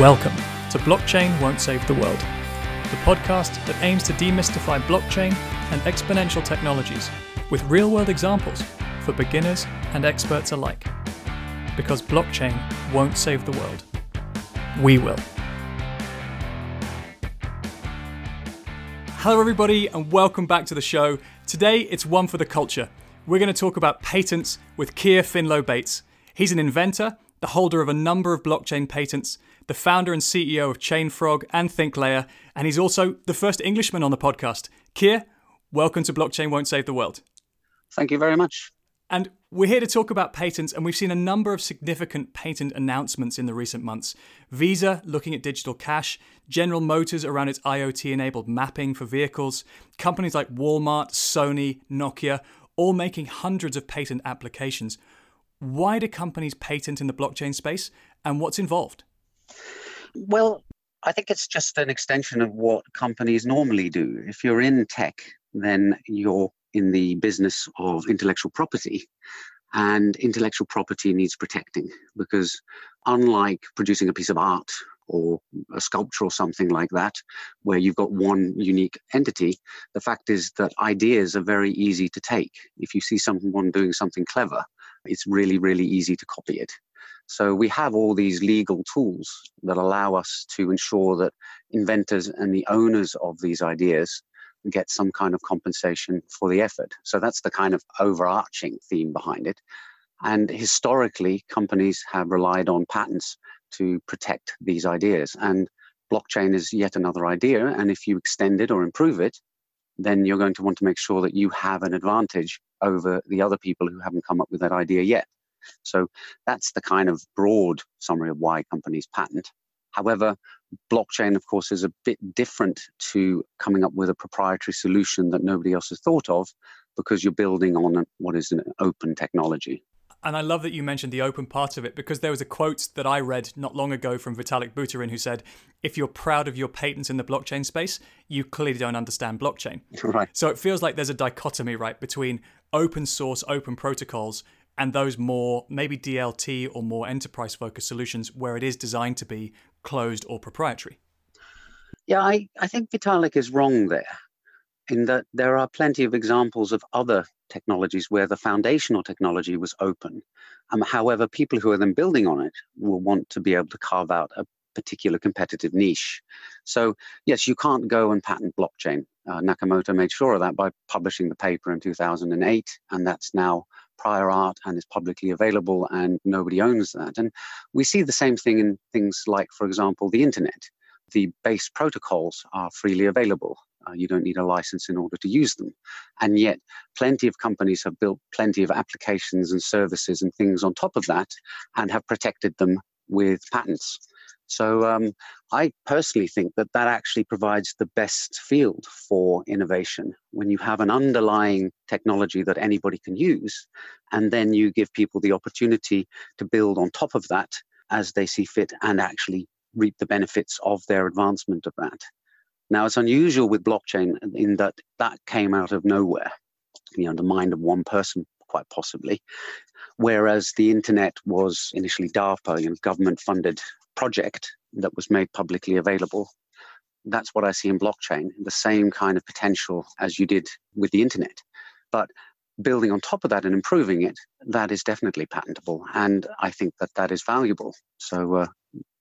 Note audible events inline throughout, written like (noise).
Welcome to Blockchain Won't Save the World, the podcast that aims to demystify blockchain and exponential technologies with real world examples for beginners and experts alike. Because blockchain won't save the world, we will. Hello, everybody, and welcome back to the show. Today, it's one for the culture. We're going to talk about patents with Keir Finlow Bates. He's an inventor, the holder of a number of blockchain patents, the founder and CEO of Chainfrog and ThinkLayer, and he's also the first Englishman on the podcast. Keir, welcome to Blockchain Won't Save the World. Thank you very much. And we're here to talk about patents, and we've seen a number of significant patent announcements in the recent months. Visa looking at digital cash, General Motors around its IoT enabled mapping for vehicles, companies like Walmart, Sony, Nokia, all making hundreds of patent applications. Why do companies patent in the blockchain space, and what's involved? Well, I think it's just an extension of what companies normally do. If you're in tech, then you're in the business of intellectual property. And intellectual property needs protecting because, unlike producing a piece of art or a sculpture or something like that, where you've got one unique entity, the fact is that ideas are very easy to take. If you see someone doing something clever, it's really, really easy to copy it. So we have all these legal tools that allow us to ensure that inventors and the owners of these ideas get some kind of compensation for the effort. So that's the kind of overarching theme behind it. And historically, companies have relied on patents to protect these ideas. And blockchain is yet another idea. And if you extend it or improve it, then you're going to want to make sure that you have an advantage over the other people who haven't come up with that idea yet. So that's the kind of broad summary of why companies patent. However, blockchain, of course, is a bit different to coming up with a proprietary solution that nobody else has thought of because you're building on what is an open technology. And I love that you mentioned the open part of it because there was a quote that I read not long ago from Vitalik Buterin who said, if you're proud of your patents in the blockchain space, you clearly don't understand blockchain. (laughs) Right. So it feels like there's a dichotomy, right, between open source, open protocols and those more maybe DLT or more enterprise focused solutions where it is designed to be closed or proprietary. Yeah, I, I think Vitalik is wrong there in that there are plenty of examples of other technologies where the foundational technology was open. Um, however, people who are then building on it will want to be able to carve out a particular competitive niche. So, yes, you can't go and patent blockchain. Uh, Nakamoto made sure of that by publishing the paper in 2008, and that's now prior art and is publicly available, and nobody owns that. And we see the same thing in things like, for example, the internet. The base protocols are freely available. Uh, you don't need a license in order to use them. And yet, plenty of companies have built plenty of applications and services and things on top of that and have protected them with patents. So um, I personally think that that actually provides the best field for innovation when you have an underlying technology that anybody can use, and then you give people the opportunity to build on top of that as they see fit and actually reap the benefits of their advancement of that. Now, it's unusual with blockchain in that that came out of nowhere, you know, the mind of one person, quite possibly. Whereas the internet was initially DARPA, you know, government funded project that was made publicly available. That's what I see in blockchain, the same kind of potential as you did with the internet. But building on top of that and improving it, that is definitely patentable. And I think that that is valuable. So, uh,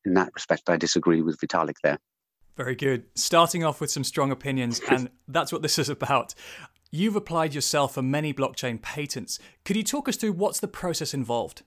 in that respect, I disagree with Vitalik there. Very good. Starting off with some strong opinions, and (laughs) that's what this is about. You've applied yourself for many blockchain patents. Could you talk us through what's the process involved?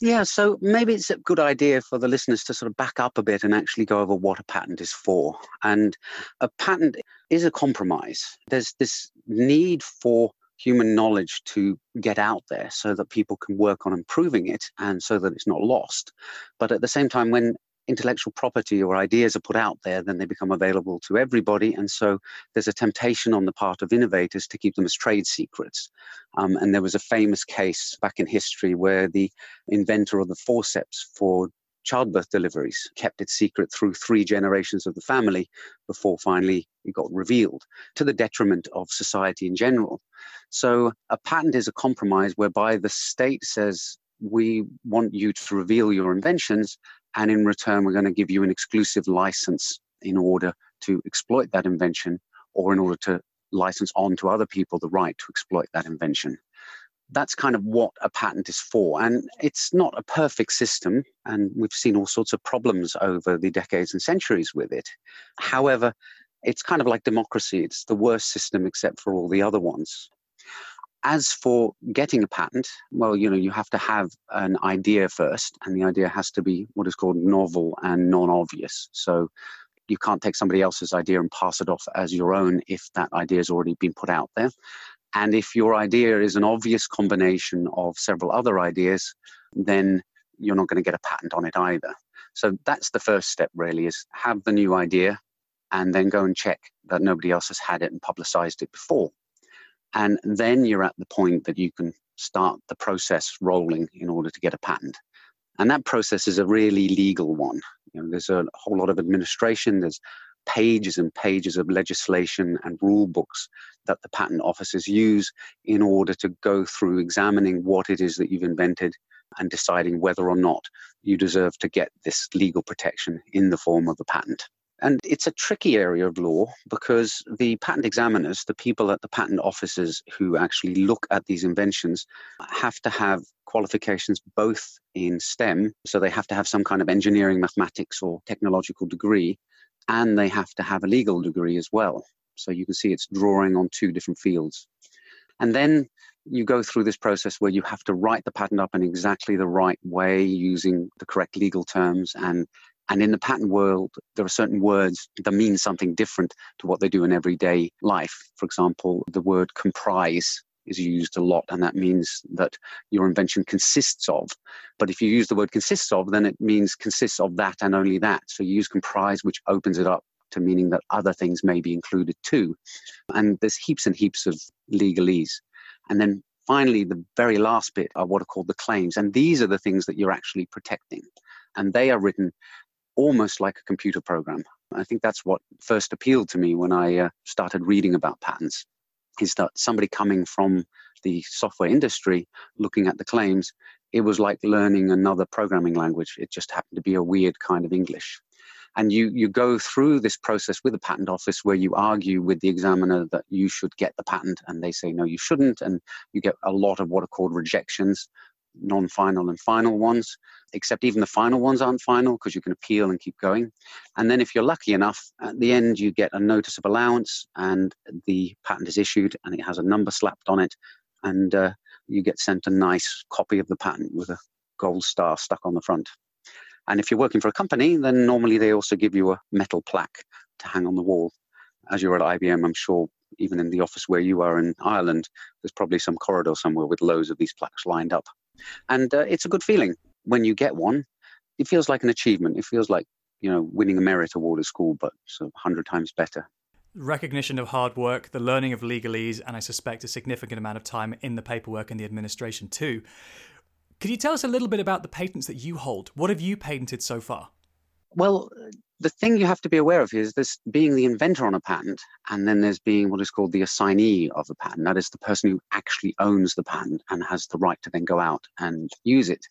Yeah, so maybe it's a good idea for the listeners to sort of back up a bit and actually go over what a patent is for. And a patent is a compromise. There's this need for human knowledge to get out there so that people can work on improving it and so that it's not lost. But at the same time, when intellectual property or ideas are put out there, then they become available to everybody. And so there's a temptation on the part of innovators to keep them as trade secrets. Um, and there was a famous case back in history where the inventor of the forceps for childbirth deliveries kept it secret through three generations of the family before finally it got revealed to the detriment of society in general. So a patent is a compromise whereby the state says we want you to reveal your inventions, And in return, we're going to give you an exclusive license in order to exploit that invention or in order to license on to other people the right to exploit that invention. That's kind of what a patent is for. And it's not a perfect system, and we've seen all sorts of problems over the decades and centuries with it. However, it's kind of like democracy. It's the worst system except for all the other ones. As for getting a patent, well, you know, you have to have an idea first, and the idea has to be what is called novel and non obvious. So you can't take somebody else's idea and pass it off as your own if that idea has already been put out there. And if your idea is an obvious combination of several other ideas, then you're not going to get a patent on it either. So that's the first step, really, is have the new idea and then go and check that nobody else has had it and publicized it before. And then you're at the point that you can start the process rolling in order to get a patent. And that process is a really legal one. You know, there's a whole lot of administration, there's pages and pages of legislation and rule books that the patent offices use in order to go through examining what it is that you've invented and deciding whether or not you deserve to get this legal protection in the form of a patent. And it's a tricky area of law because the patent examiners, the people at the patent offices who actually look at these inventions, have to have qualifications both in STEM, so they have to have some kind of engineering, mathematics, or technological degree, and they have to have a legal degree as well. So you can see it's drawing on two different fields. And then you go through this process where you have to write the patent up in exactly the right way using the correct legal terms and and in the patent world, there are certain words that mean something different to what they do in everyday life. For example, the word comprise is used a lot, and that means that your invention consists of. But if you use the word consists of, then it means consists of that and only that. So you use comprise, which opens it up to meaning that other things may be included too. And there's heaps and heaps of legalese. And then finally, the very last bit are what are called the claims. And these are the things that you're actually protecting. And they are written almost like a computer program. I think that's what first appealed to me when I uh, started reading about patents is that somebody coming from the software industry looking at the claims, it was like learning another programming language. It just happened to be a weird kind of English. And you, you go through this process with the patent office where you argue with the examiner that you should get the patent and they say, no, you shouldn't. And you get a lot of what are called rejections non-final and final ones except even the final ones aren't final because you can appeal and keep going. And then if you're lucky enough at the end you get a notice of allowance and the patent is issued and it has a number slapped on it and uh, you get sent a nice copy of the patent with a gold star stuck on the front. And if you're working for a company then normally they also give you a metal plaque to hang on the wall. As you're at IBM I'm sure even in the office where you are in Ireland, there's probably some corridor somewhere with loads of these plaques lined up. And uh, it's a good feeling when you get one. It feels like an achievement. It feels like, you know, winning a merit award at school, but sort of 100 times better. Recognition of hard work, the learning of legalese, and I suspect a significant amount of time in the paperwork and the administration too. Could you tell us a little bit about the patents that you hold? What have you patented so far? Well, the thing you have to be aware of is this being the inventor on a patent, and then there's being what is called the assignee of a patent. That is the person who actually owns the patent and has the right to then go out and use it.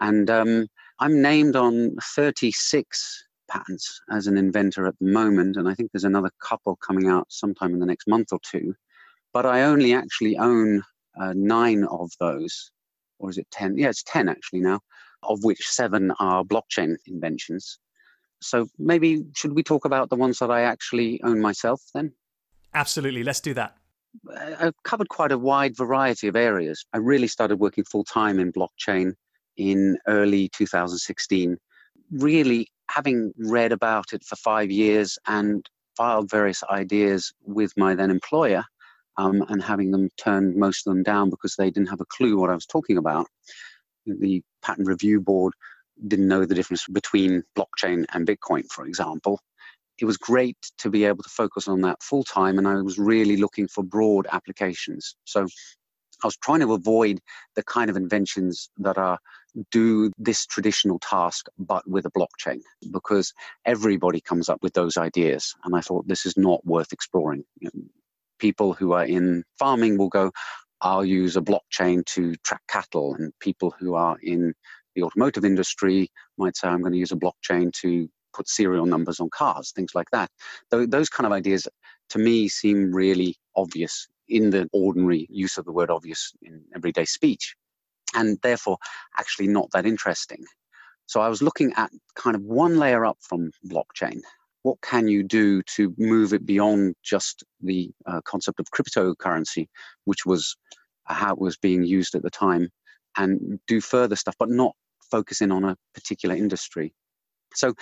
And um, I'm named on 36 patents as an inventor at the moment, and I think there's another couple coming out sometime in the next month or two. But I only actually own uh, nine of those, or is it 10? Yeah, it's 10 actually now, of which seven are blockchain inventions so maybe should we talk about the ones that I actually own myself then? Absolutely. Let's do that. I've covered quite a wide variety of areas. I really started working full time in blockchain in early 2016, really having read about it for five years and filed various ideas with my then employer um, and having them turn most of them down because they didn't have a clue what I was talking about. The patent review board didn't know the difference between blockchain and Bitcoin, for example. It was great to be able to focus on that full time, and I was really looking for broad applications. So I was trying to avoid the kind of inventions that are do this traditional task but with a blockchain because everybody comes up with those ideas and i thought this is not worth exploring you know, people who are in farming will go i'll use a blockchain to track cattle and people who are in the automotive industry might say, I'm going to use a blockchain to put serial numbers on cars, things like that. Those kind of ideas to me seem really obvious in the ordinary use of the word obvious in everyday speech, and therefore actually not that interesting. So I was looking at kind of one layer up from blockchain. What can you do to move it beyond just the uh, concept of cryptocurrency, which was how it was being used at the time, and do further stuff, but not focusing on a particular industry? So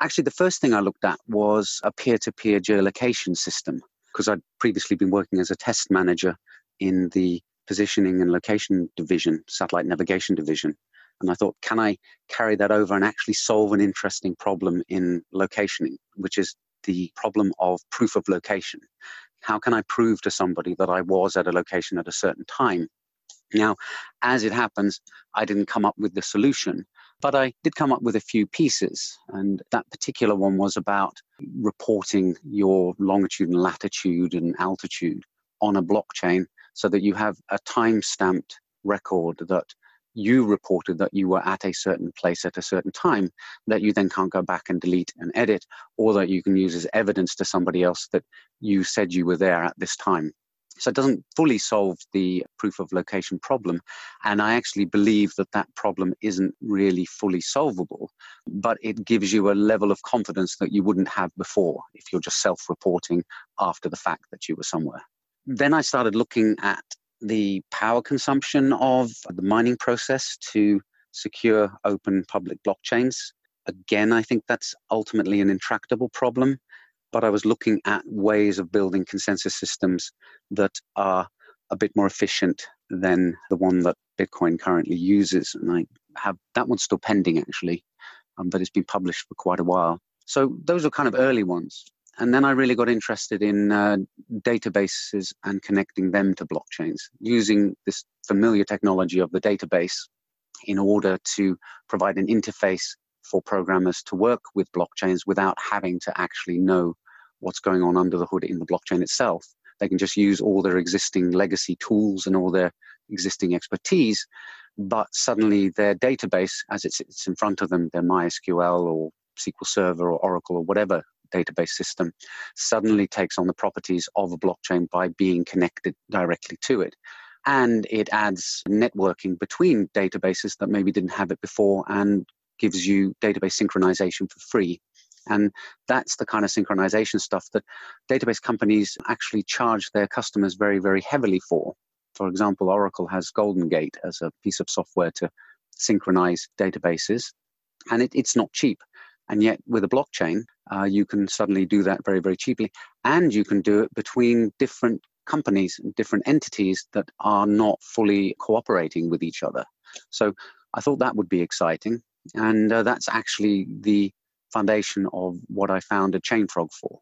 actually, the first thing I looked at was a peer to peer geolocation system because I'd previously been working as a test manager in the positioning and location division, satellite navigation division. And I thought, can I carry that over and actually solve an interesting problem in locationing, which is the problem of proof of location? How can I prove to somebody that I was at a location at a certain time? Now, as it happens, I didn't come up with the solution, but I did come up with a few pieces. And that particular one was about reporting your longitude and latitude and altitude on a blockchain so that you have a time stamped record that you reported that you were at a certain place at a certain time that you then can't go back and delete and edit, or that you can use as evidence to somebody else that you said you were there at this time. So it doesn't fully solve the proof of location problem. And I actually believe that that problem isn't really fully solvable, but it gives you a level of confidence that you wouldn't have before if you're just self reporting after the fact that you were somewhere. Then I started looking at the power consumption of the mining process to secure open public blockchains. Again, I think that's ultimately an intractable problem but I was looking at ways of building consensus systems that are a bit more efficient than the one that Bitcoin currently uses. And I have that one's still pending actually, um, but it's been published for quite a while. So those are kind of early ones. And then I really got interested in uh, databases and connecting them to blockchains using this familiar technology of the database in order to provide an interface for programmers to work with blockchains without having to actually know what's going on under the hood in the blockchain itself. They can just use all their existing legacy tools and all their existing expertise, but suddenly their database, as it's, it's in front of them, their MySQL or SQL Server or Oracle or whatever database system, suddenly takes on the properties of a blockchain by being connected directly to it and it adds networking between databases that maybe didn't have it before and gives you database synchronization for free. And that's the kind of synchronization stuff that database companies actually charge their customers very, very heavily for. For example, Oracle has Golden Gate as a piece of software to synchronize databases, and it, it's not cheap. And yet, with a blockchain, uh, you can suddenly do that very, very cheaply. And you can do it between different companies, different entities that are not fully cooperating with each other. So I thought that would be exciting. And uh, that's actually the foundation of what I founded Chainfrog for.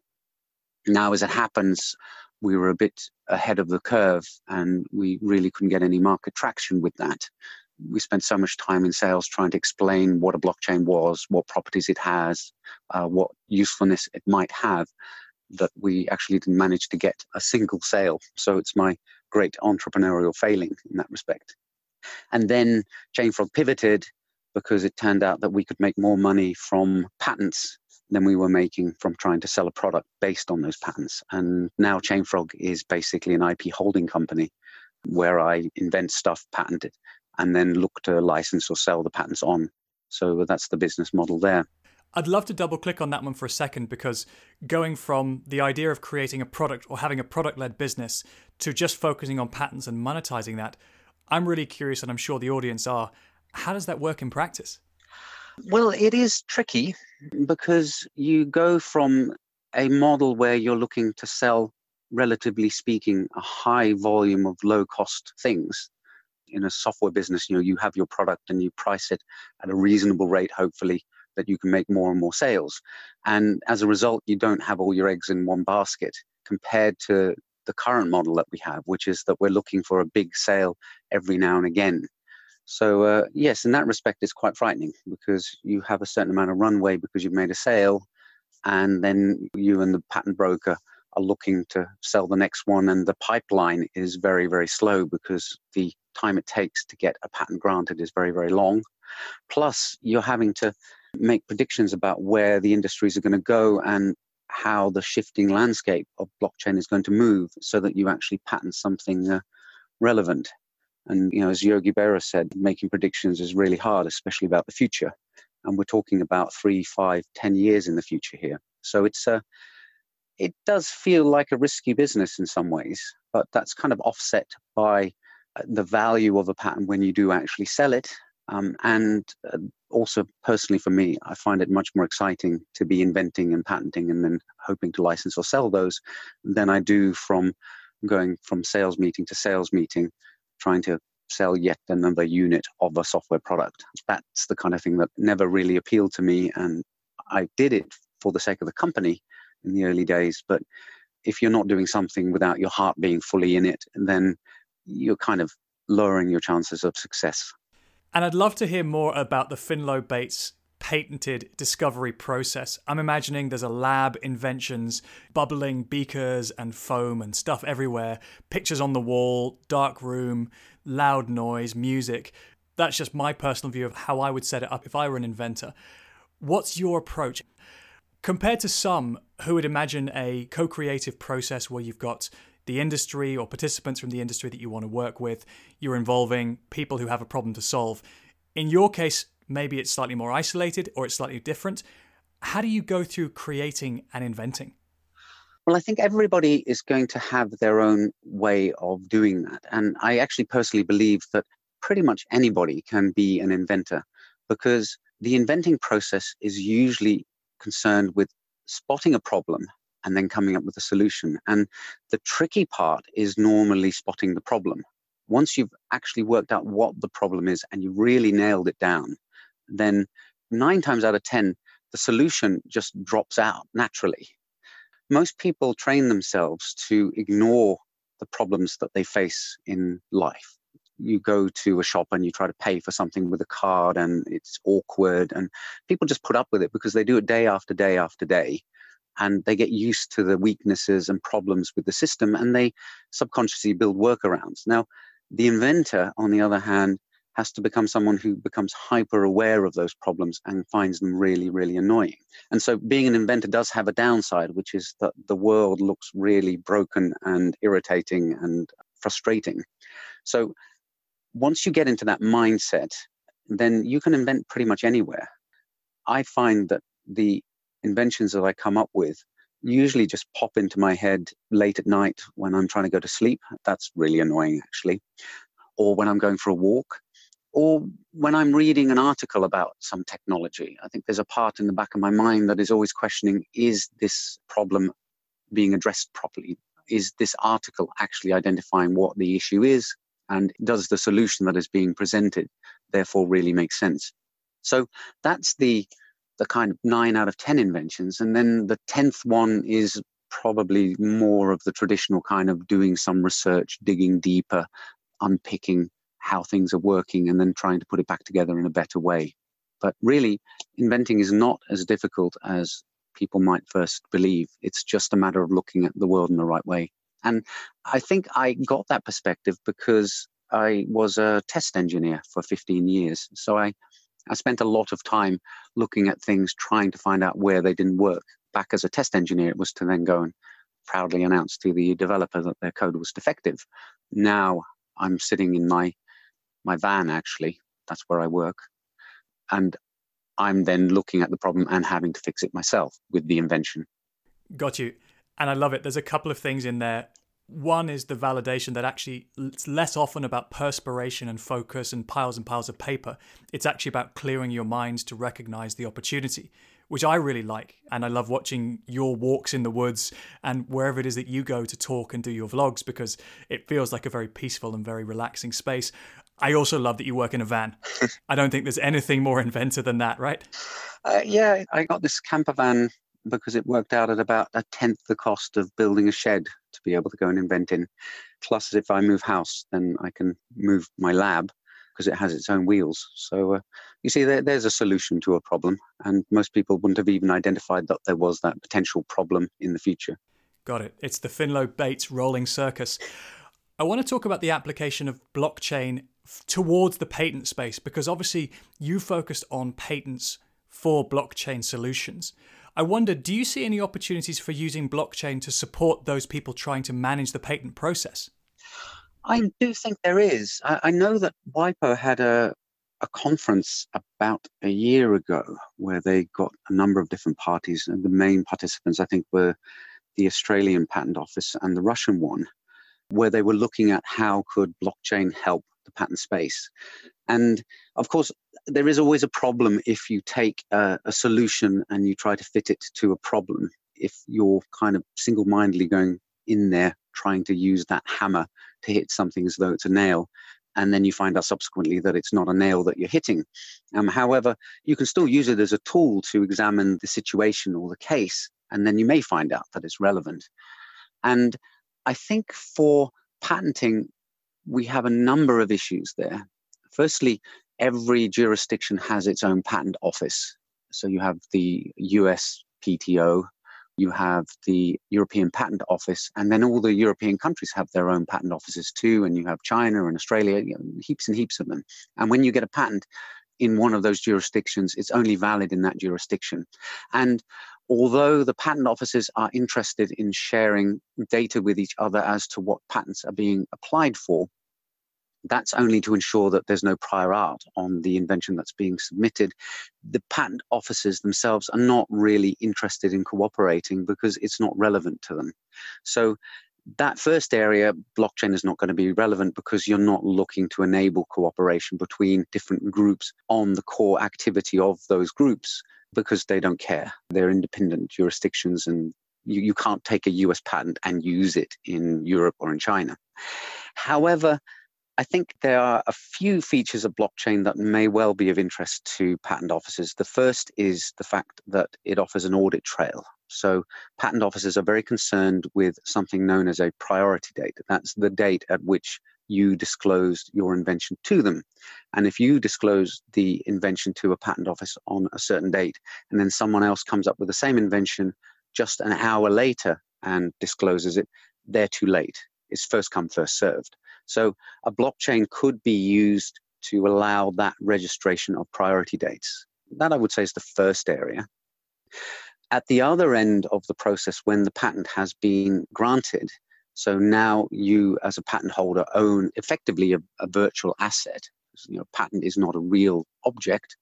Now, as it happens, we were a bit ahead of the curve and we really couldn't get any market traction with that. We spent so much time in sales trying to explain what a blockchain was, what properties it has, uh, what usefulness it might have, that we actually didn't manage to get a single sale. So it's my great entrepreneurial failing in that respect. And then Chainfrog pivoted because it turned out that we could make more money from patents than we were making from trying to sell a product based on those patents. And now Chainfrog is basically an IP holding company where I invent stuff, patent it, and then look to license or sell the patents on. So uh, that's the business model there. I'd love to double click on that one for a second because going from the idea of creating a product or having a product led business to just focusing on patents and monetizing that, I'm really curious, and I'm sure the audience are, how does that work in practice? Well, it is tricky because you go from a model where you're looking to sell, relatively speaking, a high volume of low cost things. In a software business, you know, you have your product and you price it at a reasonable rate, hopefully, that you can make more and more sales. And as a result, you don't have all your eggs in one basket compared to the current model that we have, which is that we're looking for a big sale every now and again. So uh, yes, in that respect, it's quite frightening because you have a certain amount of runway because you've made a sale, and then you and the patent broker are looking to sell the next one, and the pipeline is very, very slow because the time it takes to get a patent granted is very, very long. Plus, you're having to make predictions about where the industries are going to go and how the shifting landscape of blockchain is going to move so that you actually patent something uh, relevant. And, you know, as Yogi Berra said, making predictions is really hard, especially about the future. And we're talking about three, five, ten years in the future here. So it's a, uh, it does feel like a risky business in some ways, but that's kind of offset by the value of a patent when you do actually sell it um, and uh, also, personally for me, I find it much more exciting to be inventing and patenting and then hoping to license or sell those than I do from going from sales meeting to sales meeting, trying to sell yet another unit of a software product. That's the kind of thing that never really appealed to me. And I did it for the sake of the company in the early days. But if you're not doing something without your heart being fully in it, then you're kind of lowering your chances of success. And I'd love to hear more about the Finlow Bates patented discovery process. I'm imagining there's a lab, inventions, bubbling beakers and foam and stuff everywhere, pictures on the wall, dark room, loud noise, music. That's just my personal view of how I would set it up if I were an inventor. What's your approach? Compared to some who would imagine a co creative process where you've got the industry or participants from the industry that you want to work with. You're involving people who have a problem to solve. In your case, maybe it's slightly more isolated or it's slightly different. How do you go through creating and inventing? Well, I think everybody is going to have their own way of doing that. And I actually personally believe that pretty much anybody can be an inventor because the inventing process is usually concerned with spotting a problem and then coming up with a solution. And the tricky part is normally spotting the problem. Once you've actually worked out what the problem is and you really nailed it down, then nine times out of 10, the solution just drops out naturally. Most people train themselves to ignore the problems that they face in life. You go to a shop and you try to pay for something with a card and it's awkward, and people just put up with it because they do it day after day after day and they get used to the weaknesses and problems with the system and they subconsciously build workarounds. Now, the inventor, on the other hand, has to become someone who becomes hyper aware of those problems and finds them really, really annoying. And so being an inventor does have a downside, which is that the world looks really broken and irritating and frustrating. So once you get into that mindset, then you can invent pretty much anywhere. I find that the inventions that I come up with usually just pop into my head late at night when I'm trying to go to sleep. That's really annoying, actually. Or when I'm going for a walk, or when I'm reading an article about some technology. I think there's a part in the back of my mind that is always questioning is this problem being addressed properly? Is this article actually identifying what the issue is? And does the solution that is being presented therefore really make sense? So that's the the kind of nine out of 10 inventions. And then the 10th one is probably more of the traditional kind of doing some research, digging deeper, unpicking how things are working, and then trying to put it back together in a better way. But really, inventing is not as difficult as people might first believe. It's just a matter of looking at the world in the right way. And I think I got that perspective because I was a test engineer for 15 years. So I I spent a lot of time looking at things, trying to find out where they didn't work. Back as a test engineer, it was to then go and proudly announce to the developer that their code was defective. Now I'm sitting in my my van actually. That's where I work, and I'm then looking at the problem and having to fix it myself with the invention. Got you. And I love it. There's a couple of things in there one is the validation that actually it's less often about perspiration and focus and piles and piles of paper. It's actually about clearing your mind to recognize the opportunity, which I really like. And I love watching your walks in the woods and wherever it is that you go to talk and do your vlogs because it feels like a very peaceful and very relaxing space. I also love that you work in a van. (laughs) I don't think there's anything more inventive than that, right? Uh, yeah, I got this camper van because it worked out at about a tenth the cost of building a shed to be able to go and invent in. Plus, if I move house, then I can move my lab because it has its own wheels. So uh, you see, there, there's a solution to a problem, and most people wouldn't have even identified that there was that potential problem in the future. Got it. It's the Finlow Bates rolling circus. I want to talk about the application of blockchain towards the patent space because obviously you focused on patents for blockchain solutions. I wonder, do you see any opportunities for using blockchain to support those people trying to manage the patent process? I do think there is. I, I know that WIPO had a, a conference about a year ago where they got a number of different parties, and the main participants, I think, were the Australian Patent Office and the Russian one, where they were looking at how could blockchain help the patent space. And of course, there is always a problem if you take a, a solution and you try to fit it to a problem. If you're kind of single mindedly going in there trying to use that hammer to hit something as though it's a nail, and then you find out subsequently that it's not a nail that you're hitting. Um, however, you can still use it as a tool to examine the situation or the case, and then you may find out that it's relevant. And I think for patenting, we have a number of issues there. Firstly, every jurisdiction has its own patent office. So you have the US PTO, you have the European Patent Office, and then all the European countries have their own patent offices too. And you have China and Australia, you know, heaps and heaps of them. And when you get a patent in one of those jurisdictions, it's only valid in that jurisdiction. And although the patent offices are interested in sharing data with each other as to what patents are being applied for, that's only to ensure that there's no prior art on the invention that's being submitted. The patent offices themselves are not really interested in cooperating because it's not relevant to them. So that first area, blockchain is not going to be relevant because you're not looking to enable cooperation between different groups on the core activity of those groups because they don't care. They're independent jurisdictions and you, you can't take a US patent and use it in Europe or in China. However, I think there are a few features of blockchain that may well be of interest to patent offices. The first is the fact that it offers an audit trail. So, patent offices are very concerned with something known as a priority date. That's the date at which you disclosed your invention to them. And if you disclose the invention to a patent office on a certain date, and then someone else comes up with the same invention just an hour later and discloses it, they're too late. It's first come, first served. So a blockchain could be used to allow that registration of priority dates. That I would say is the first area. At the other end of the process, when the patent has been granted, so now you as a patent holder own effectively a, a virtual asset. You know, patent is not a real object.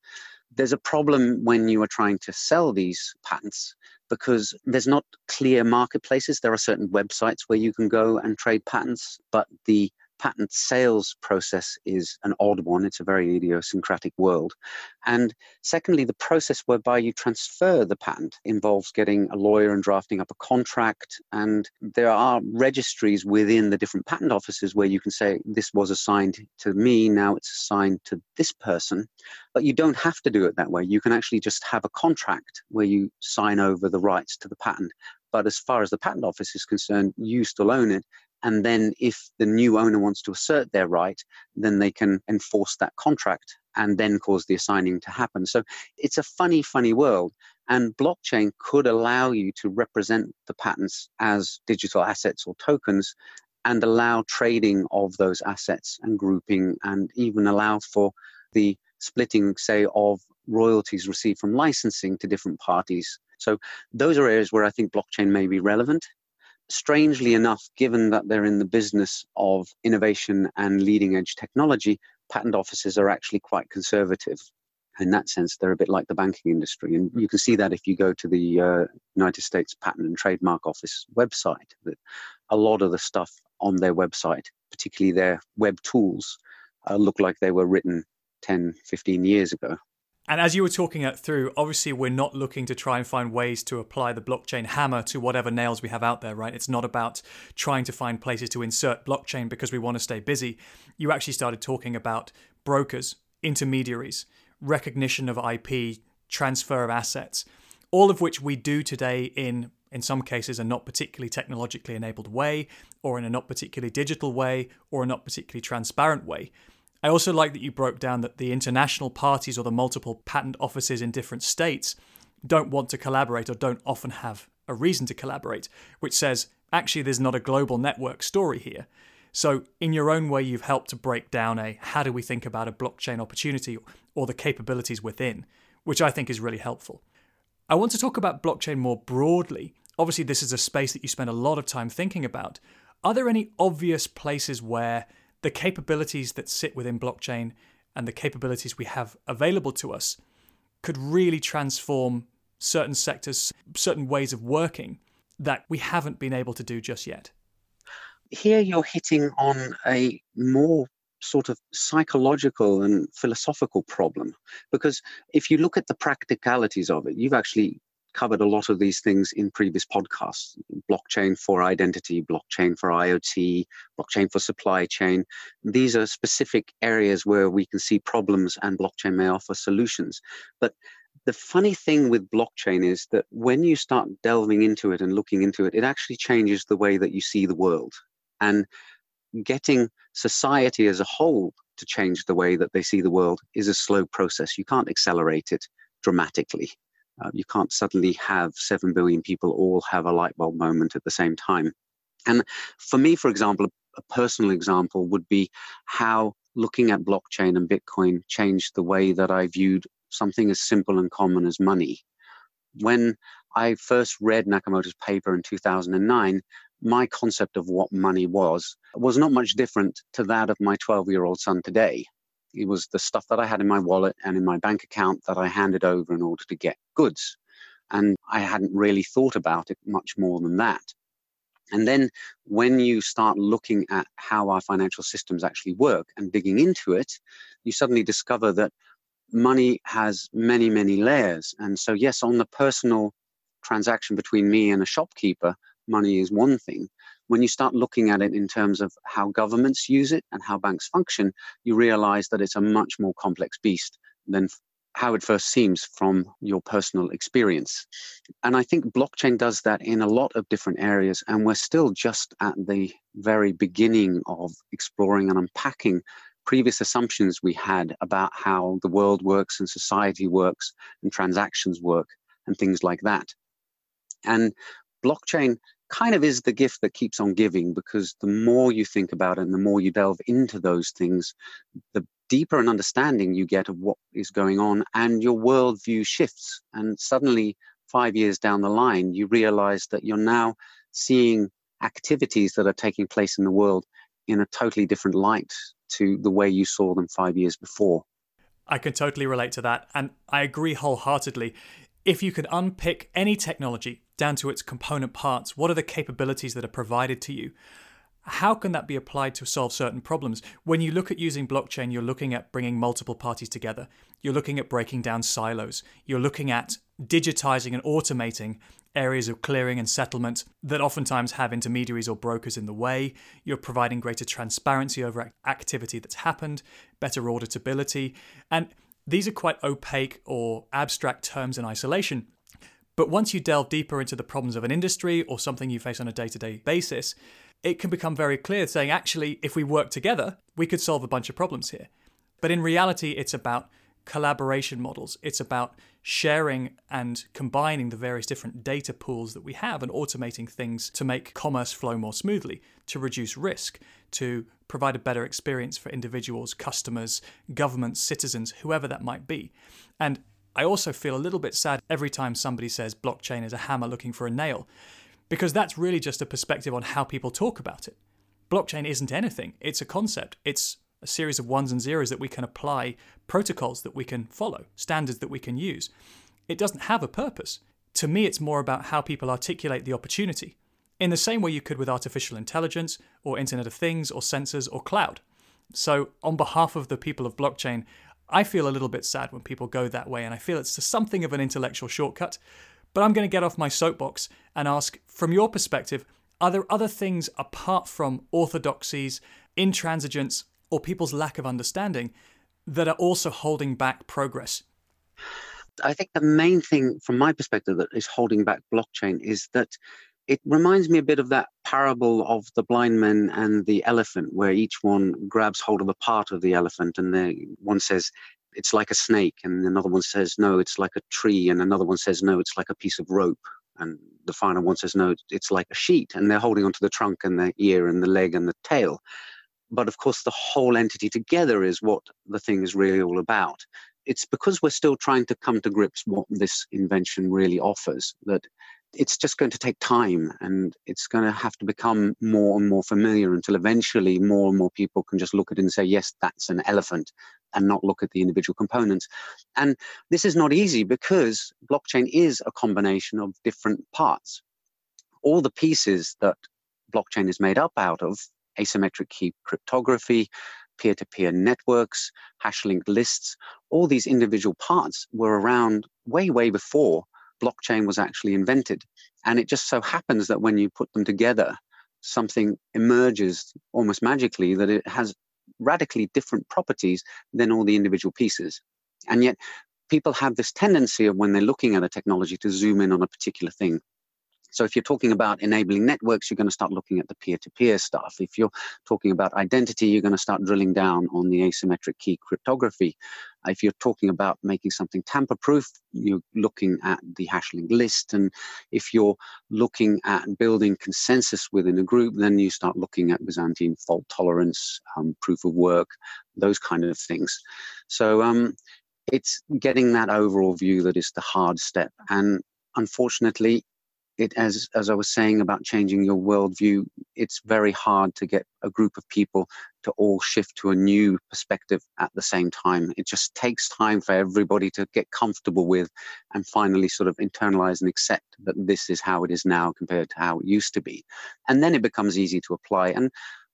There's a problem when you are trying to sell these patents because there's not clear marketplaces. There are certain websites where you can go and trade patents, but the patent sales process is an odd one. It's a very idiosyncratic world. And secondly, the process whereby you transfer the patent involves getting a lawyer and drafting up a contract. And there are registries within the different patent offices where you can say, this was assigned to me, now it's assigned to this person. But you don't have to do it that way. You can actually just have a contract where you sign over the rights to the patent. But as far as the patent office is concerned, you still own it and then, if the new owner wants to assert their right, then they can enforce that contract and then cause the assigning to happen. So it's a funny, funny world. And blockchain could allow you to represent the patents as digital assets or tokens and allow trading of those assets and grouping and even allow for the splitting, say, of royalties received from licensing to different parties. So those are areas where I think blockchain may be relevant strangely enough, given that they're in the business of innovation and leading edge technology, patent offices are actually quite conservative. In that sense, they're a bit like the banking industry. And you can see that if you go to the uh, United States Patent and Trademark Office website, that a lot of the stuff on their website, particularly their web tools, uh, look like they were written 10, 15 years ago. And as you were talking it through, obviously we're not looking to try and find ways to apply the blockchain hammer to whatever nails we have out there, right? It's not about trying to find places to insert blockchain because we want to stay busy. You actually started talking about brokers, intermediaries, recognition of IP, transfer of assets, all of which we do today in in some cases a not particularly technologically enabled way or in a not particularly digital way or a not particularly transparent way. I also like that you broke down that the international parties or the multiple patent offices in different states don't want to collaborate or don't often have a reason to collaborate, which says actually there's not a global network story here. So, in your own way, you've helped to break down a how do we think about a blockchain opportunity or the capabilities within, which I think is really helpful. I want to talk about blockchain more broadly. Obviously, this is a space that you spend a lot of time thinking about. Are there any obvious places where the capabilities that sit within blockchain and the capabilities we have available to us could really transform certain sectors, certain ways of working that we haven't been able to do just yet? here you're hitting on a more sort of psychological and philosophical problem because if you look at the practicalities of it you've actually covered a lot of these things in previous podcasts blockchain for identity blockchain for iot blockchain for supply chain these are specific areas where we can see problems and blockchain may offer solutions but the funny thing with blockchain is that when you start delving into it and looking into it it actually changes the way that you see the world and getting society as a whole to change the way that they see the world is a slow process. You can't accelerate it dramatically. Uh, you can't suddenly have 7 billion people all have a light bulb moment at the same time. And for me, for example, a personal example would be how looking at blockchain and Bitcoin changed the way that I viewed something as simple and common as money. When I first read Nakamoto's paper in 2009, my concept of what money was was not much different to that of my 12 year old son today. It was the stuff that I had in my wallet and in my bank account that I handed over in order to get goods. And I hadn't really thought about it much more than that. And then when you start looking at how our financial systems actually work and digging into it, you suddenly discover that money has many, many layers. And so, yes, on the personal transaction between me and a shopkeeper, money is one thing. When you start looking at it in terms of how governments use it and how banks function, you realize that it's a much more complex beast than how it first seems from your personal experience. And I think blockchain does that in a lot of different areas. And we're still just at the very beginning of exploring and unpacking previous assumptions we had about how the world works and society works and transactions work and things like that. And blockchain kind of is the gift that keeps on giving because the more you think about it and the more you delve into those things, the deeper an understanding you get of what is going on and your worldview shifts. And suddenly, five years down the line, you realize that you're now seeing activities that are taking place in the world in a totally different light to the way you saw them five years before. I can totally relate to that. And I agree wholeheartedly. If you could unpick any technology down to its component parts, what are the capabilities that are provided to you? How can that be applied to solve certain problems? When you look at using blockchain, you're looking at bringing multiple parties together. You're looking at breaking down silos. You're looking at digitizing and automating areas of clearing and settlement that oftentimes have intermediaries or brokers in the way. You're providing greater transparency over activity that's happened, better auditability. And these are quite opaque or abstract terms in isolation. But once you delve deeper into the problems of an industry or something you face on a day to day basis, it can become very clear saying, actually, if we work together, we could solve a bunch of problems here. But in reality, it's about collaboration models. It's about sharing and combining the various different data pools that we have and automating things to make commerce flow more smoothly, to reduce risk, to provide a better experience for individuals, customers, governments, citizens, whoever that might be. And I also feel a little bit sad every time somebody says blockchain is a hammer looking for a nail, because that's really just a perspective on how people talk about it. Blockchain isn't anything, it's a concept. It's a series of ones and zeros that we can apply, protocols that we can follow, standards that we can use. It doesn't have a purpose. To me, it's more about how people articulate the opportunity, in the same way you could with artificial intelligence, or Internet of Things, or sensors, or cloud. So, on behalf of the people of blockchain, I feel a little bit sad when people go that way, and I feel it's something of an intellectual shortcut. But I'm going to get off my soapbox and ask, from your perspective, are there other things apart from orthodoxies, intransigence, or people's lack of understanding that are also holding back progress? I think the main thing from my perspective that is holding back blockchain is that it reminds me a bit of that parable of the blind man and the elephant, where each one grabs hold of a part of the elephant, and the one says it's like a snake, and another one says no, it's like a tree, and another one says no, it's like a piece of rope. And the final one says, no, it's like a sheet, and they're holding onto the trunk and the ear and the leg and the tail. But of course, the whole entity together is what the thing is really all about. It's because we're still trying to come to grips what this invention really offers that it's just going to take time and it's going to have to become more and more familiar until eventually more and more people can just look at it and say, yes, that's an elephant and not look at the individual components. And this is not easy because blockchain is a combination of different parts. All the pieces that blockchain is made up out of asymmetric key cryptography, peer to peer networks, hash linked lists, all these individual parts were around way, way before blockchain was actually invented. And it just so happens that when you put them together, something emerges almost magically that it has radically different properties than all the individual pieces. And yet, people have this tendency of when they're looking at a technology to zoom in on a particular thing. So if you're talking about enabling networks, you're going to start looking at the peer-to-peer stuff. If you're talking about identity, you're going to start drilling down on the asymmetric key cryptography. If you're talking about making something tamper-proof, you're looking at the hash-linked list. And if you're looking at building consensus within a group, then you start looking at Byzantine fault tolerance, um, proof of work, those kind of things. So um, it's getting that overall view that is the hard step. And unfortunately, it as as I was saying about changing your worldview, it's very hard to get a group of people to all shift to a new perspective at the same time. It just takes time for everybody to get comfortable with and finally sort of internalize and accept that this is how it is now compared to how it used to be. And then it becomes easy to apply. And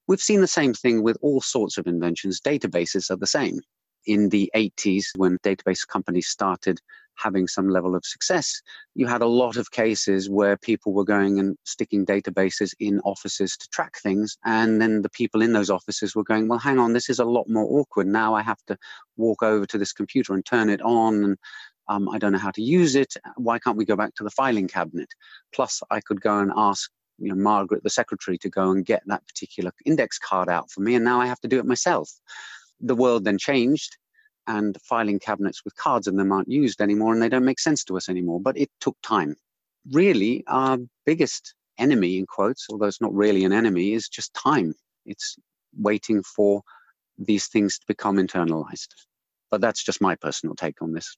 we've seen the same thing with all sorts of inventions. Databases are the same in the 80s when database companies started having some level of success, you had a lot of cases where people were going and sticking databases in offices to track things. And then the people in those offices were going, well, hang on, this is a lot more awkward. Now I have to walk over to this computer and turn it on. And um, I don't know how to use it. Why can't we go back to the filing cabinet? Plus, I could go and ask you know, Margaret, the secretary, to go and get that particular index card out for me. And now I have to do it myself. The world then changed and filing cabinets with cards in them aren't used anymore and they don't make sense to us anymore. But it took time. Really, our biggest enemy, in quotes, although it's not really an enemy, is just time. It's waiting for these things to become internalized. But that's just my personal take on this.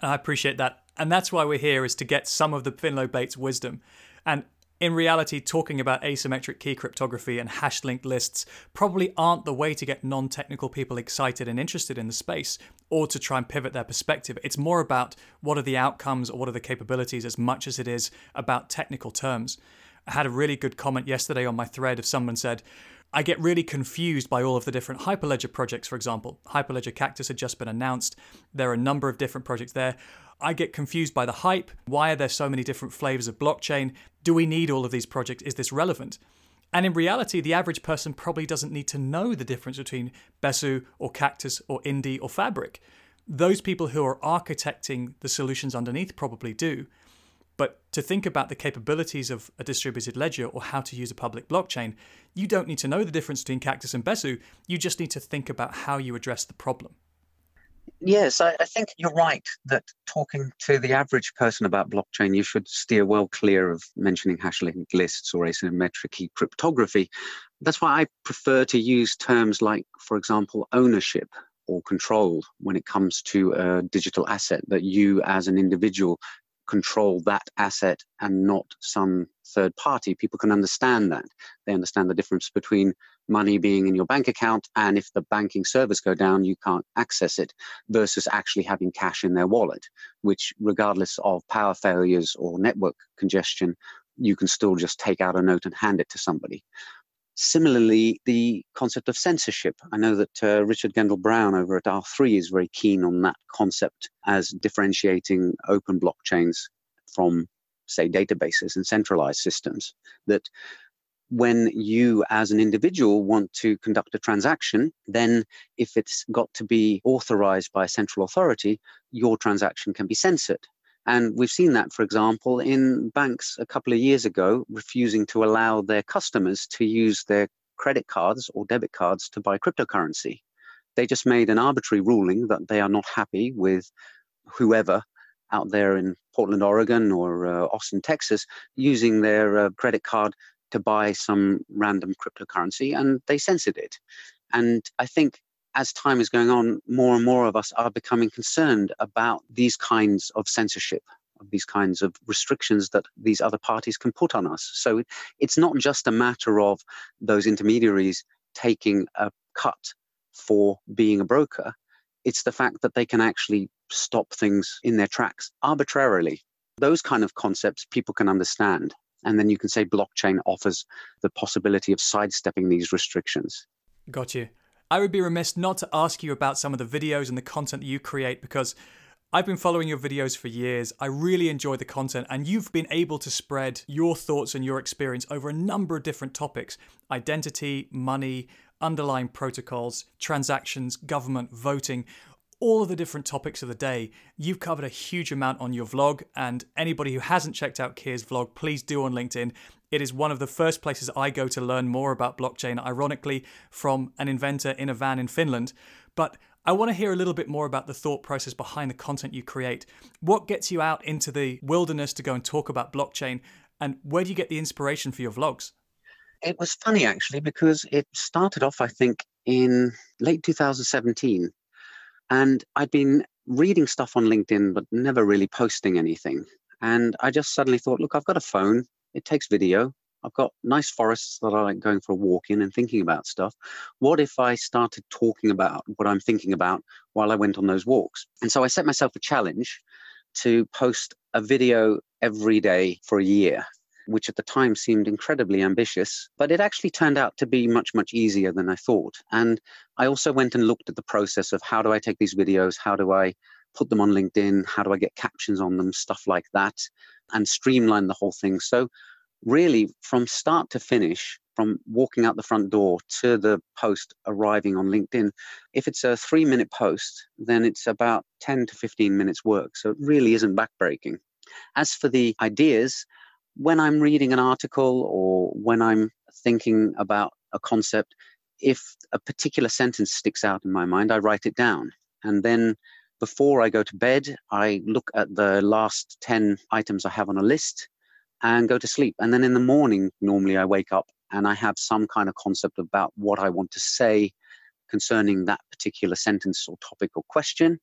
I appreciate that. And that's why we're here is to get some of the Finlow Bates wisdom. And in reality, talking about asymmetric key cryptography and hash linked lists probably aren't the way to get non technical people excited and interested in the space or to try and pivot their perspective. It's more about what are the outcomes or what are the capabilities as much as it is about technical terms. I had a really good comment yesterday on my thread of someone said, I get really confused by all of the different Hyperledger projects, for example. Hyperledger Cactus had just been announced. There are a number of different projects there. I get confused by the hype. Why are there so many different flavors of blockchain? Do we need all of these projects? Is this relevant? And in reality, the average person probably doesn't need to know the difference between Besu or Cactus or Indy or Fabric. Those people who are architecting the solutions underneath probably do. But to think about the capabilities of a distributed ledger or how to use a public blockchain, you don't need to know the difference between Cactus and Besu. You just need to think about how you address the problem. Yes, I, I, think you're right that talking to the average person about blockchain, you should steer well clear of mentioning hash linked lists or asymmetric key cryptography. That's why I prefer to use terms like, for example, ownership or control when it comes to a digital asset that you as an individual control that asset and not some third party. People can understand that. They understand the difference between money being in your bank account and if the banking service go down, you can't access it versus actually having cash in their wallet, which regardless of power failures or network congestion, you can still just take out a note and hand it to somebody. Similarly, the concept of censorship. I know that uh, Richard Gendal Brown over at R3 is very keen on that concept as differentiating open blockchains from, say, databases and centralized systems. That when you, as an individual, want to conduct a transaction, then if it's got to be authorized by a central authority, your transaction can be censored. And we've seen that, for example, in banks a couple of years ago refusing to allow their customers to use their credit cards or debit cards to buy cryptocurrency. They just made an arbitrary ruling that they are not happy with whoever out there in Portland, Oregon, or uh, Austin, Texas, using their uh, credit card to buy some random cryptocurrency, and they censored it. And I think as time is going on, more and more of us are becoming concerned about these kinds of censorship, of these kinds of restrictions that these other parties can put on us. So it's not just a matter of those intermediaries taking a cut for being a broker, it's the fact that they can actually stop things in their tracks arbitrarily. Those kind of concepts people can understand. And then you can say blockchain offers the possibility of sidestepping these restrictions. Got you. I would be remiss not to ask you about some of the videos and the content that you create because I've been following your videos for years. I really enjoy the content, and you've been able to spread your thoughts and your experience over a number of different topics identity, money, underlying protocols, transactions, government, voting, all of the different topics of the day. You've covered a huge amount on your vlog, and anybody who hasn't checked out Keir's vlog, please do on LinkedIn. It is one of the first places I go to learn more about blockchain, ironically, from an inventor in a van in Finland. But I want to hear a little bit more about the thought process behind the content you create. What gets you out into the wilderness to go and talk about blockchain? And where do you get the inspiration for your vlogs? It was funny actually because it started off, I think, in late 2017. And I'd been reading stuff on LinkedIn, but never really posting anything. And I just suddenly thought, look, I've got a phone. It takes video. I've got nice forests that I like going for a walk in and thinking about stuff. What if I started talking about what I'm thinking about while I went on those walks? And so I set myself a challenge to post a video every day for a year, which at the time seemed incredibly ambitious, but it actually turned out to be much, much easier than I thought. And I also went and looked at the process of how do I take these videos? How do I put them on LinkedIn? How do I get captions on them? Stuff like that, and streamline the whole thing. So really from start to finish, from walking out the front door to the post arriving on LinkedIn, if it's a three minute post, then it's about 10 to 15 minutes work. So it really isn't backbreaking. As for the ideas, when I'm reading an article or when I'm thinking about a concept, if a particular sentence sticks out in my mind, I write it down. And then before I go to bed, I look at the last 10 items I have on a list and go to sleep. And then in the morning, normally I wake up and I have some kind of concept about what I want to say concerning that particular sentence or topic or question.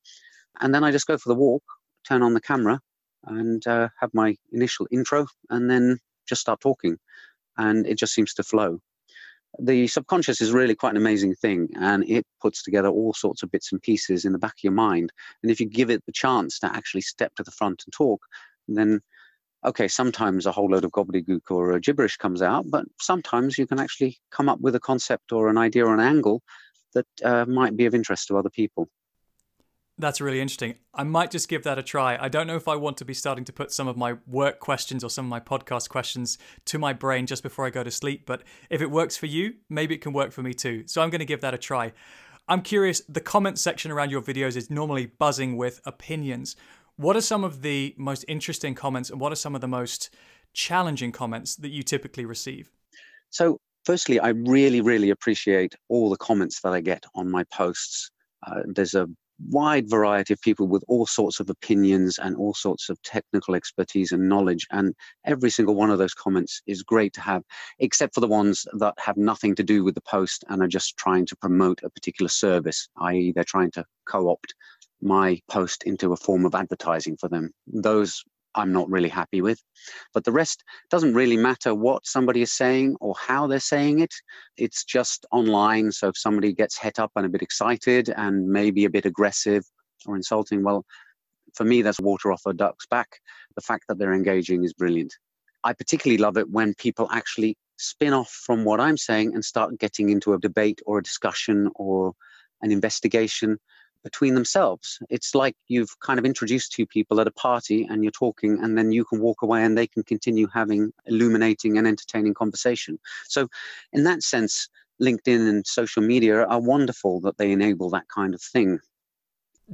And then I just go for the walk, turn on the camera, and uh, have my initial intro, and then just start talking. And it just seems to flow. The subconscious is really quite an amazing thing, and it puts together all sorts of bits and pieces in the back of your mind. And if you give it the chance to actually step to the front and talk, then okay, sometimes a whole load of gobbledygook or gibberish comes out, but sometimes you can actually come up with a concept or an idea or an angle that uh, might be of interest to other people. That's really interesting. I might just give that a try. I don't know if I want to be starting to put some of my work questions or some of my podcast questions to my brain just before I go to sleep, but if it works for you, maybe it can work for me too. So I'm going to give that a try. I'm curious, the comment section around your videos is normally buzzing with opinions. What are some of the most interesting comments and what are some of the most challenging comments that you typically receive? So, firstly, I really, really appreciate all the comments that I get on my posts. Uh, there's a wide variety of people with all sorts of opinions and all sorts of technical expertise and knowledge. And every single one of those comments is great to have, except for the ones that have nothing to do with the post and are just trying to promote a particular service, i.e., they're trying to co opt my post into a form of advertising for them. Those I'm not really happy with. But the rest doesn't really matter what somebody is saying or how they're saying it. It's just online. So if somebody gets het up and a bit excited and maybe a bit aggressive or insulting, well, for me, that's water off a duck's back. The fact that they're engaging is brilliant. I particularly love it when people actually spin off from what I'm saying and start getting into a debate or a discussion or an investigation between themselves. It's like you've kind of introduced two people at a party and you're talking, and then you can walk away and they can continue having illuminating and entertaining conversation. So, in that sense, LinkedIn and social media are wonderful that they enable that kind of thing.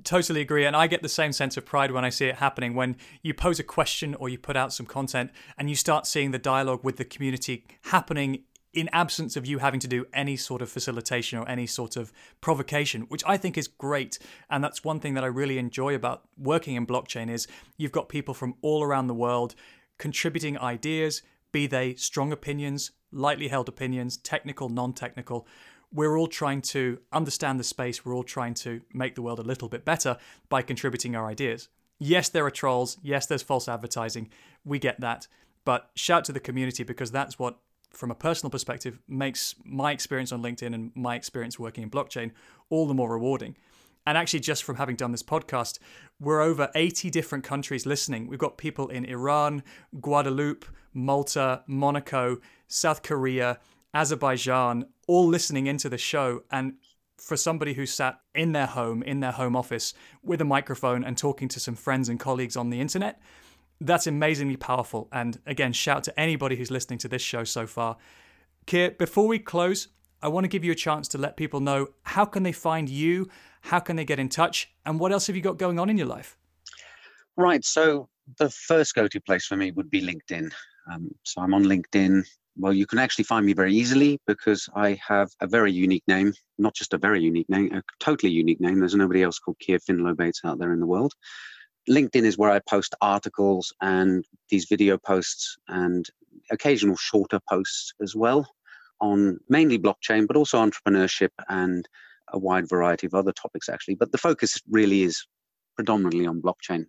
Totally agree. And I get the same sense of pride when I see it happening when you pose a question or you put out some content and you start seeing the dialogue with the community happening in absence of you having to do any sort of facilitation or any sort of provocation which i think is great. And that's one thing that i really enjoy about working in blockchain is you've got people from all around the world contributing ideas be they strong opinions lightly held opinions technical non-technical. We're all trying to understand the space. We're all trying to make the world a little bit better by contributing our ideas. Yes there are trolls. Yes there's false advertising. We get that. But shout to the community because that's what from a personal perspective, makes my experience on LinkedIn and my experience working in blockchain all the more rewarding. And actually, just from having done this podcast, we're over 80 different countries listening. We've got people in Iran, Guadeloupe, Malta, Monaco, South Korea, Azerbaijan, all listening into the show. And for somebody who sat in their home, in their home office, with a microphone and talking to some friends and colleagues on the internet, that's amazingly powerful. And again, shout to anybody who's listening to this show so far. Keir, before we close, I want to give you a chance to let people know how can they find you, how can they get in touch, and what else have you got going on in your life? Right. So the first go-to place for me would be LinkedIn. Um, so I'm on LinkedIn. Well, you can actually find me very easily because I have a very unique name, not just a very unique name, a totally unique name. There's nobody else called Keir Finlow Bates out there in the world. LinkedIn is where I post articles and these video posts and occasional shorter posts as well on mainly blockchain, but also entrepreneurship and a wide variety of other topics actually. But the focus really is predominantly on blockchain.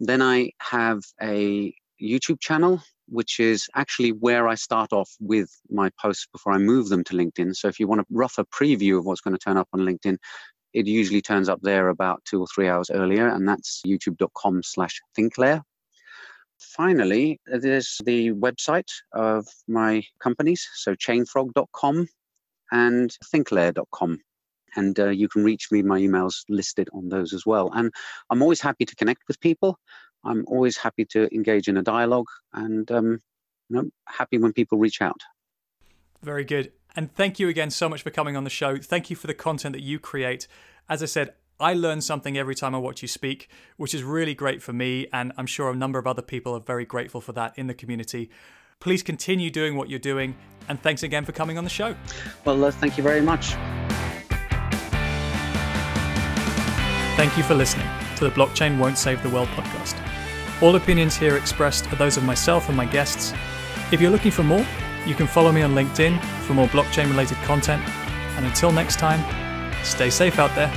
Then I have a YouTube channel, which is actually where I start off with my posts before I move them to LinkedIn. So if you want a rougher preview of what's going to turn up on LinkedIn, it usually turns up there about two or three hours earlier, and that's youtube.com slash thinklayer. Finally, there's the website of my companies, so chainfrog.com and thinklayer.com. And uh, you can reach me, my email's listed on those as well. And I'm always happy to connect with people. I'm always happy to engage in a dialogue and um, you know, happy when people reach out. Very good. And thank you again so much for coming on the show. Thank you for the content that you create. As I said, I learn something every time I watch you speak, which is really great for me. And I'm sure a number of other people are very grateful for that in the community. Please continue doing what you're doing. And thanks again for coming on the show. Well, uh, thank you very much. Thank you for listening to the Blockchain Won't Save the World podcast. All opinions here expressed are those of myself and my guests. If you're looking for more, you can follow me on LinkedIn for more blockchain related content. And until next time, stay safe out there.